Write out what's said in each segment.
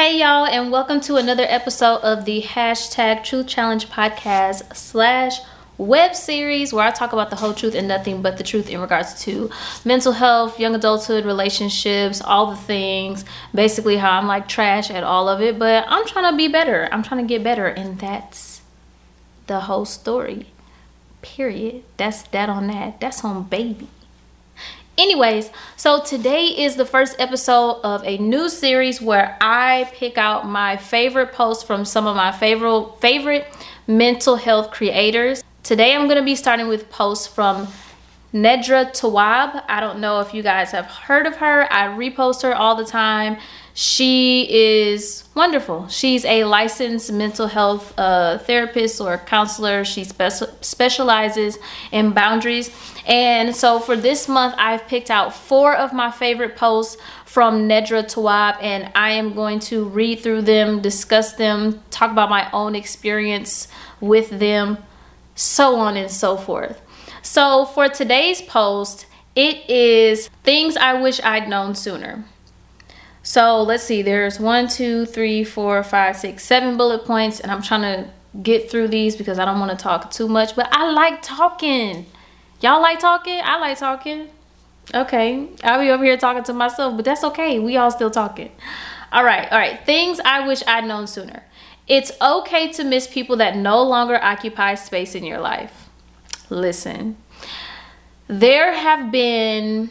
Hey y'all, and welcome to another episode of the hashtag Truth Challenge podcast slash web series where I talk about the whole truth and nothing but the truth in regards to mental health, young adulthood, relationships, all the things. Basically, how I'm like trash at all of it, but I'm trying to be better. I'm trying to get better, and that's the whole story. Period. That's that on that. That's on baby. Anyways, so today is the first episode of a new series where I pick out my favorite posts from some of my favorite favorite mental health creators. Today I'm going to be starting with posts from Nedra Tawwab. I don't know if you guys have heard of her. I repost her all the time. She is wonderful. She's a licensed mental health uh, therapist or counselor. She spe- specializes in boundaries. And so for this month, I've picked out four of my favorite posts from Nedra Tawwab, and I am going to read through them, discuss them, talk about my own experience with them, so on and so forth. So for today's post, it is things I wish I'd known sooner. So let's see, there's one, two, three, four, five, six, seven bullet points, and I'm trying to get through these because I don't want to talk too much, but I like talking. Y'all like talking? I like talking. Okay, I'll be over here talking to myself, but that's okay. We all still talking. All right, all right. Things I wish I'd known sooner. It's okay to miss people that no longer occupy space in your life. Listen, there have been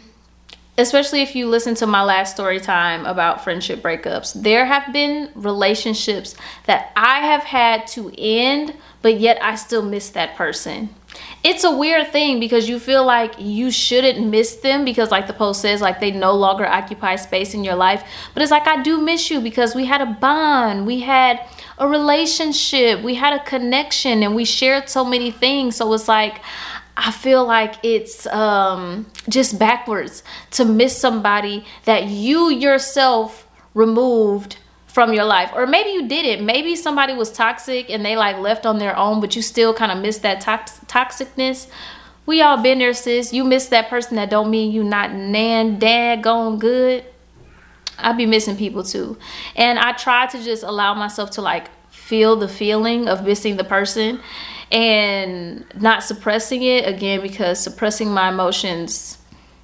especially if you listen to my last story time about friendship breakups, there have been relationships that I have had to end, but yet I still miss that person. It's a weird thing because you feel like you shouldn't miss them because, like the post says, like they no longer occupy space in your life. But it's like, I do miss you because we had a bond, we had a relationship, we had a connection, and we shared so many things. So it's like, I feel like it's um, just backwards to miss somebody that you yourself removed from your life. Or maybe you didn't. Maybe somebody was toxic and they like left on their own, but you still kind of miss that tox- toxicness. We all been there, sis. You miss that person that don't mean you not nan dad going good. I be missing people too. And I try to just allow myself to like feel the feeling of missing the person and not suppressing it again because suppressing my emotions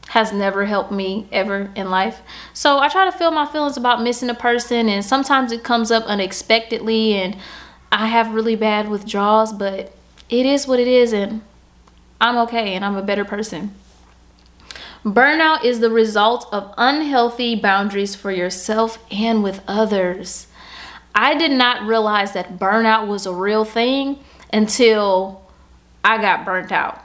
has never helped me ever in life. So I try to feel my feelings about missing a person and sometimes it comes up unexpectedly and I have really bad withdrawals, but it is what it is and I'm okay and I'm a better person. Burnout is the result of unhealthy boundaries for yourself and with others. I did not realize that burnout was a real thing until I got burnt out.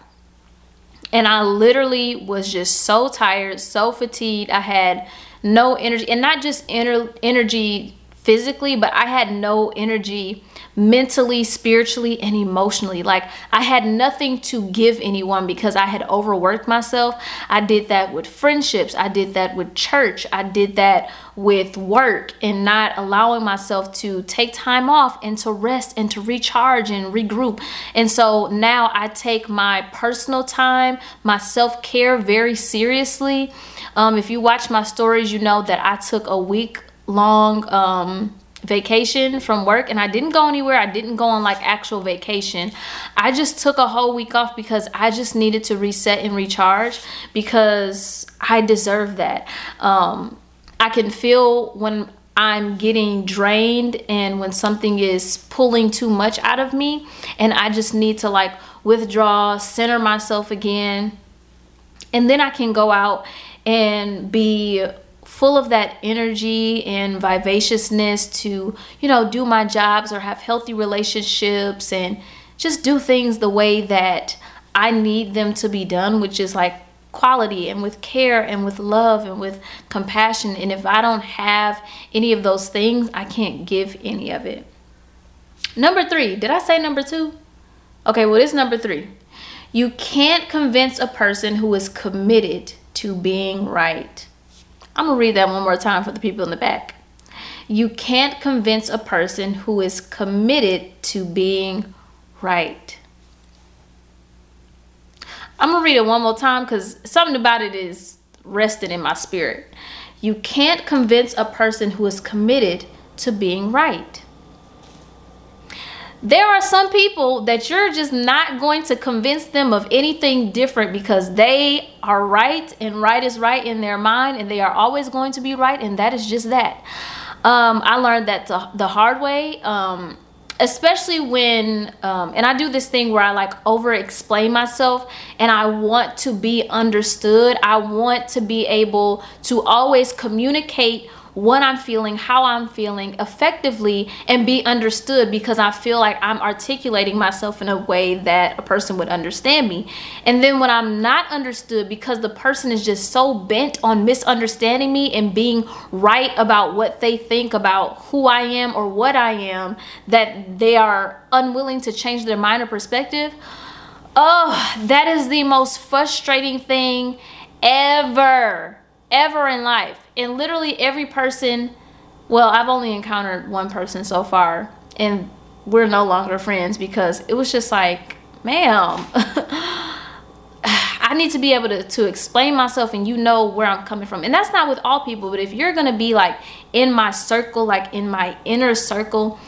And I literally was just so tired, so fatigued. I had no energy, and not just ener- energy physically, but I had no energy mentally, spiritually, and emotionally. Like I had nothing to give anyone because I had overworked myself. I did that with friendships, I did that with church, I did that with work, and not allowing myself to take time off and to rest and to recharge and regroup. And so now I take my personal time, my self care very seriously. Um, if you watch my stories, you know that I took a week long um, vacation from work and I didn't go anywhere. I didn't go on like actual vacation. I just took a whole week off because I just needed to reset and recharge because I deserve that. Um, I can feel when I'm getting drained and when something is pulling too much out of me and I just need to like withdraw, center myself again. And then I can go out and be full of that energy and vivaciousness to, you know, do my jobs or have healthy relationships and just do things the way that I need them to be done, which is like quality and with care and with love and with compassion. And if I don't have any of those things, I can't give any of it. Number three, did I say number two? Okay, well, it's number three. You can't convince a person who is committed to being right. I'm gonna read that one more time for the people in the back. You can't convince a person who is committed to being right. I'm gonna read it one more time because something about it is rested in my spirit. You can't convince a person who is committed to being right. There are some people that you're just not going to convince them of anything different because they are right and right is right in their mind and they are always going to be right and that is just that. Um, I learned that the, hard way. Um, especially when um, and i do this thing where i like over explain myself and i want to be understood i want to be able to always communicate what I'm feeling, how I'm feeling effectively, and be understood because I feel like I'm articulating myself in a way that a person would understand me. And then when I'm not understood because the person is just so bent on misunderstanding me and being right about what they think about who I am or what I am, that they are unwilling to change their mind or perspective. Oh, that is the most frustrating thing ever ever in life. And literally every person, well, I've only encountered one person so far, and we're no longer friends because it was just like, ma'am, I need to be able to, to explain myself and you know where I'm coming from. And that's not with all people, but if you're gonna be like in my circle, like in my inner circle,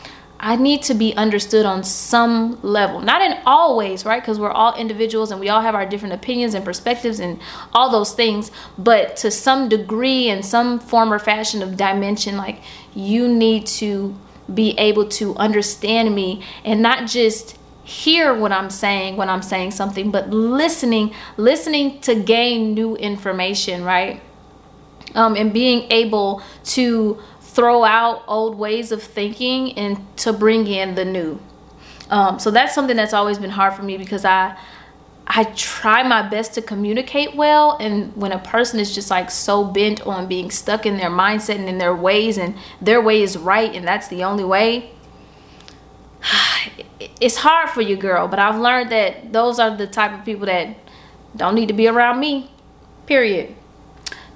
I need to be understood on some level. Not in all ways, right? Because we're all individuals and we all have our different opinions and perspectives and all those things. But to some degree, in some form or fashion of dimension, like you need to be able to understand me and not just hear what I'm saying when I'm saying something, but listening, listening to gain new information, right? Um, and being able to throw out old ways of thinking and to bring in the new. Um, so that's something that's always been hard for me because I I try my best to communicate well. And when a person is just like so bent on being stuck in their mindset and in their ways and their way is right and that's the only way it's hard for you girl. But I've learned that those are the type of people that don't need to be around me period.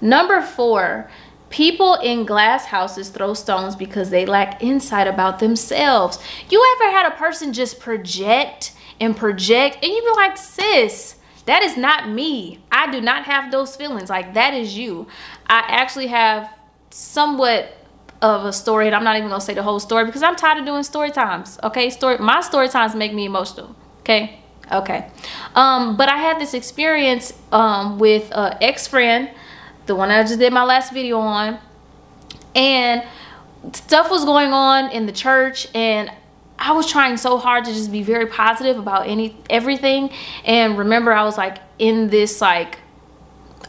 Number 4 People in glass houses throw stones because they lack insight about themselves. You ever had a person just project and project and you be like, sis, that is not me. I do not have those feelings. Like that is you. I actually have somewhat of a story and I'm not even gonna say the whole story because I'm tired of doing story times. Okay, story my story times make me emotional. Okay, okay. Um, but I had this experience um, with an ex-friend the one I just did my last video on. And stuff was going on in the church and I was trying so hard to just be very positive about any everything. And remember I was like in this like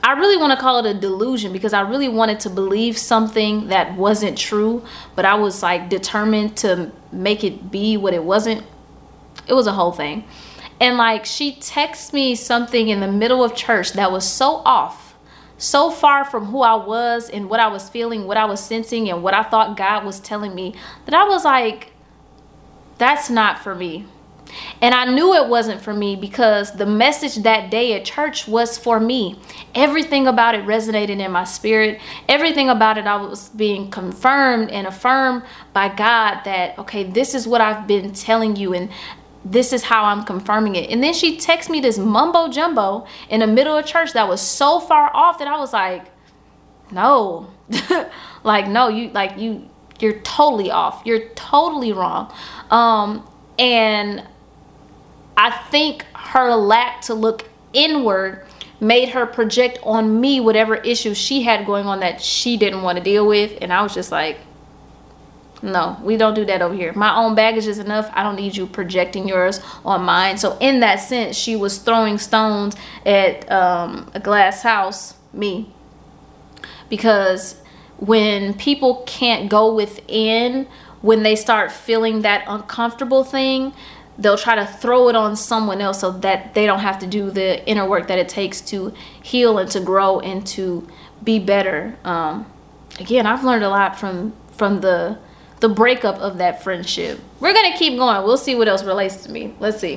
I really want to call it a delusion because I really wanted to believe something that wasn't true, but I was like determined to make it be what it wasn't. It was a whole thing. And like she texted me something in the middle of church that was so off so far from who I was and what I was feeling, what I was sensing, and what I thought God was telling me that I was like, that's not for me. And I knew it wasn't for me because the message that day at church was for me. Everything about it resonated in my spirit. Everything about it, I was being confirmed and affirmed by God that, okay, this is what I've been telling you. And this is how I'm confirming it. And then she texts me this mumbo jumbo in the middle of church that was so far off that I was like, no, like, no, you, like, you, you're totally off. You're totally wrong. Um, and I think her lack to look inward made her project on me whatever issues she had going on that she didn't want to deal with. And I was just like, no we don't do that over here. My own baggage is enough. I don't need you projecting yours on mine. So in that sense she was throwing stones at um, a glass house me. Because when people can't go within when they start feeling that uncomfortable thing they'll try to throw it on someone else so that they don't have to do the inner work that it takes to heal and to grow and to be better. Um, again i've learned a lot from from the the breakup of that friendship. We're gonna keep going. We'll see what else relates to me. Let's see.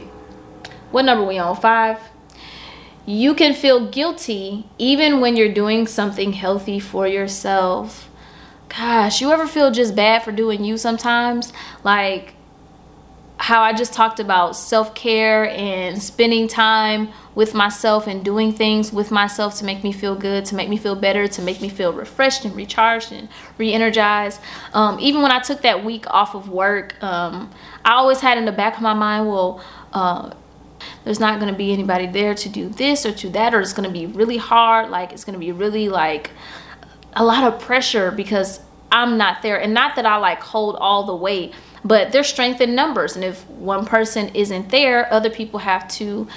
What number we on? Five. You can feel guilty even when you're doing something healthy for yourself. Gosh, you ever feel just bad for doing you sometimes? Like, how I just talked about self care and spending time with myself and doing things with myself to make me feel good, to make me feel better, to make me feel refreshed and recharged and re energized. Um, even when I took that week off of work, um, I always had in the back of my mind, well, uh, there's not going to be anybody there to do this or to that, or it's going to be really hard. Like, it's going to be really like a lot of pressure because I'm not there. And not that I like hold all the weight but there's strength in numbers and if one person isn't there other people have to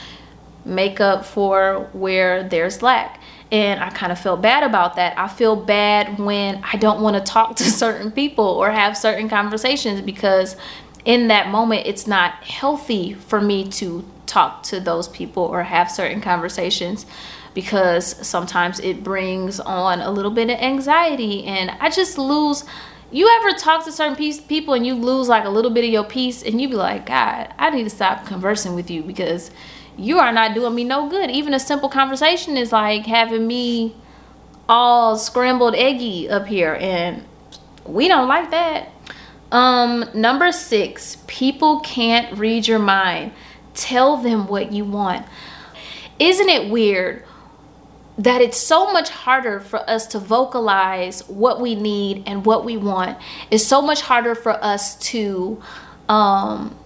make up for where there's lack. And i kind of feel bad about that. I feel bad when i don't want to talk to certain people or have certain conversations because in that moment it's not healthy for me to talk to those people or have certain conversations because sometimes it brings on a little bit of anxiety and i just lose you ever talk to certain piece, people and you lose like a little bit of your peace and you be like, God, I need to stop conversing with you because you are not doing me no good. Even a simple conversation is like having me all scrambled eggy up here and we don't like that. Um, number six, people can't read your mind. Tell them what you want. Isn't it weird that it's so much harder for us to vocalize what we need and what we want. It's so much harder for us to um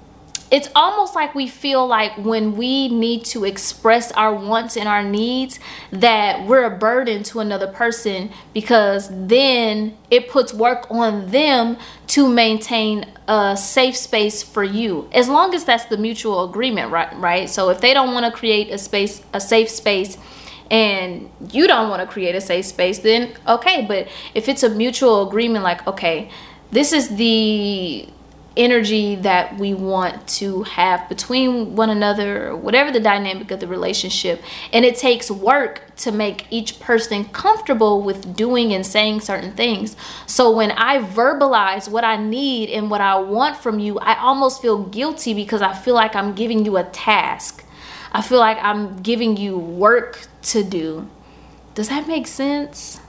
it's almost like we feel like when we need to express our wants and our needs that we're a burden to another person because then it puts work on them to maintain a safe space for you as long as that's the mutual agreement right right so if they don't want to create a space a safe space and you don't want to create a safe space, then okay. But if it's a mutual agreement, like, okay, this is the energy that we want to have between one another, or whatever the dynamic of the relationship. And it takes work to make each person comfortable with doing and saying certain things. So when I verbalize what I need and what I want from you, I almost feel guilty because I feel like I'm giving you a task. I feel like I'm giving you work to do. Does that make sense?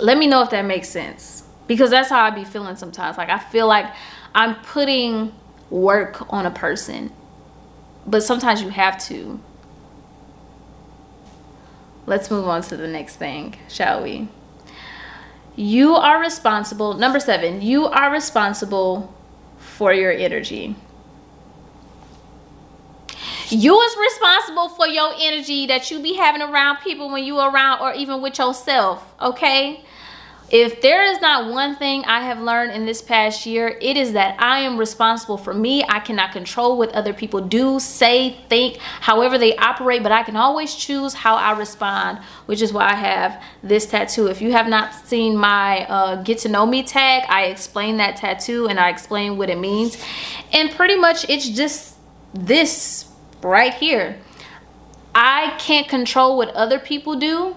Let me know if that makes sense. Because that's how I be feeling sometimes. Like I feel like I'm putting work on a person. But sometimes you have to. Let's move on to the next thing, shall we? You are responsible. Number seven, you are responsible for your energy you is responsible for your energy that you be having around people when you around or even with yourself okay if there is not one thing I have learned in this past year, it is that I am responsible for me. I cannot control what other people do, say, think, however they operate, but I can always choose how I respond, which is why I have this tattoo. If you have not seen my uh, get to know me tag, I explain that tattoo and I explain what it means. And pretty much it's just this right here. I can't control what other people do,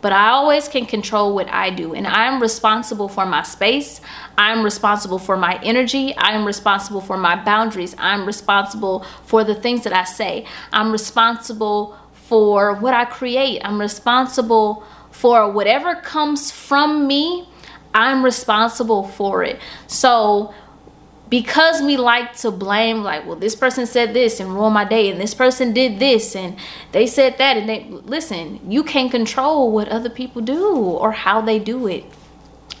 but I always can control what I do. And I'm responsible for my space. I'm responsible for my energy. I'm responsible for my boundaries. I'm responsible for the things that I say. I'm responsible for what I create. I'm responsible for whatever comes from me. I'm responsible for it. So because we like to blame like well this person said this and ruined my day and this person did this and they said that and they listen you can't control what other people do or how they do it.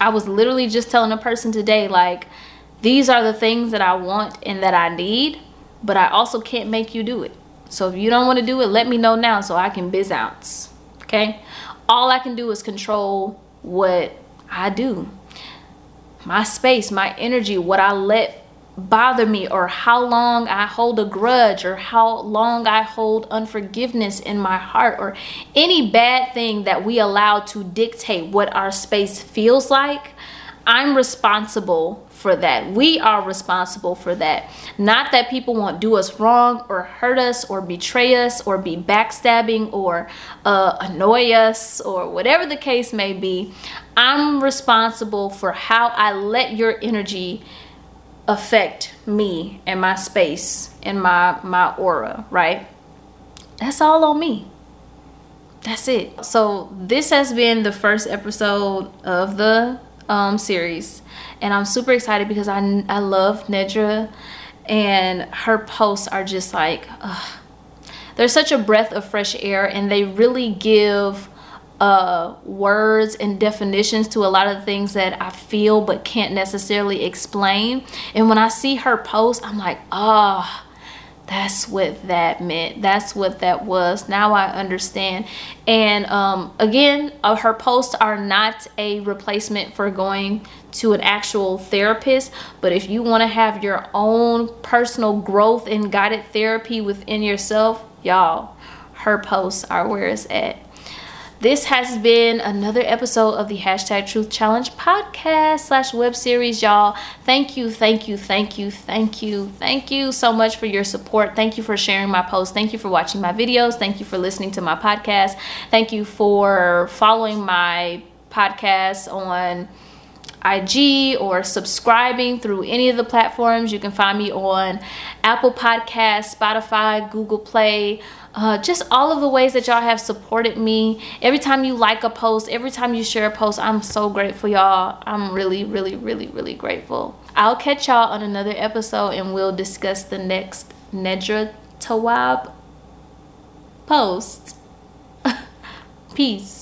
I was literally just telling a person today like these are the things that i want and that i need but i also can't make you do it. So if you don't want to do it let me know now so i can biz out okay? All i can do is control what i do my space, my energy, what I let bother me or how long I hold a grudge or how long I hold unforgiveness in my heart or any bad thing that we allow to dictate what our space feels like, I'm responsible for that. We are responsible for that. Not that people won't do us wrong or hurt us or betray us or be backstabbing or uh, annoy us or whatever the case may be. I'm responsible for how I let your energy affect me and my space and my my aura, right? That's all on me. That's it. So this has been the first episode of the um, series. And I'm super excited because I, I love Nedra and her posts are just like, ugh. they're such a breath of fresh air and they really give uh, words and definitions to a lot of things that I feel but can't necessarily explain. And when I see her post, I'm like, ah. Oh, that's what that meant. That's what that was. Now i understand. And um, again uh, her posts are not a replacement for going to an actual therapist but if you want to have your own personal growth and guided therapy within yourself y'all her posts are where it's at this has been another episode of the hashtag Truth Challenge podcast slash web series, y'all. Thank you, thank you, thank you, thank you, thank you so much for your support. Thank you for sharing my posts. Thank you for watching my videos. Thank you for listening to my podcast. Thank you for following my podcast on IG or subscribing through any of the platforms. You can find me on Apple Podcasts, Spotify, Google Play, uh, just all of the ways that y'all have supported me. Every time you like a post, every time you share a post, I'm so grateful, y'all. I'm really, really, really, really grateful. I'll catch y'all on another episode and we'll discuss the next Nedra Tawwab post. Peace.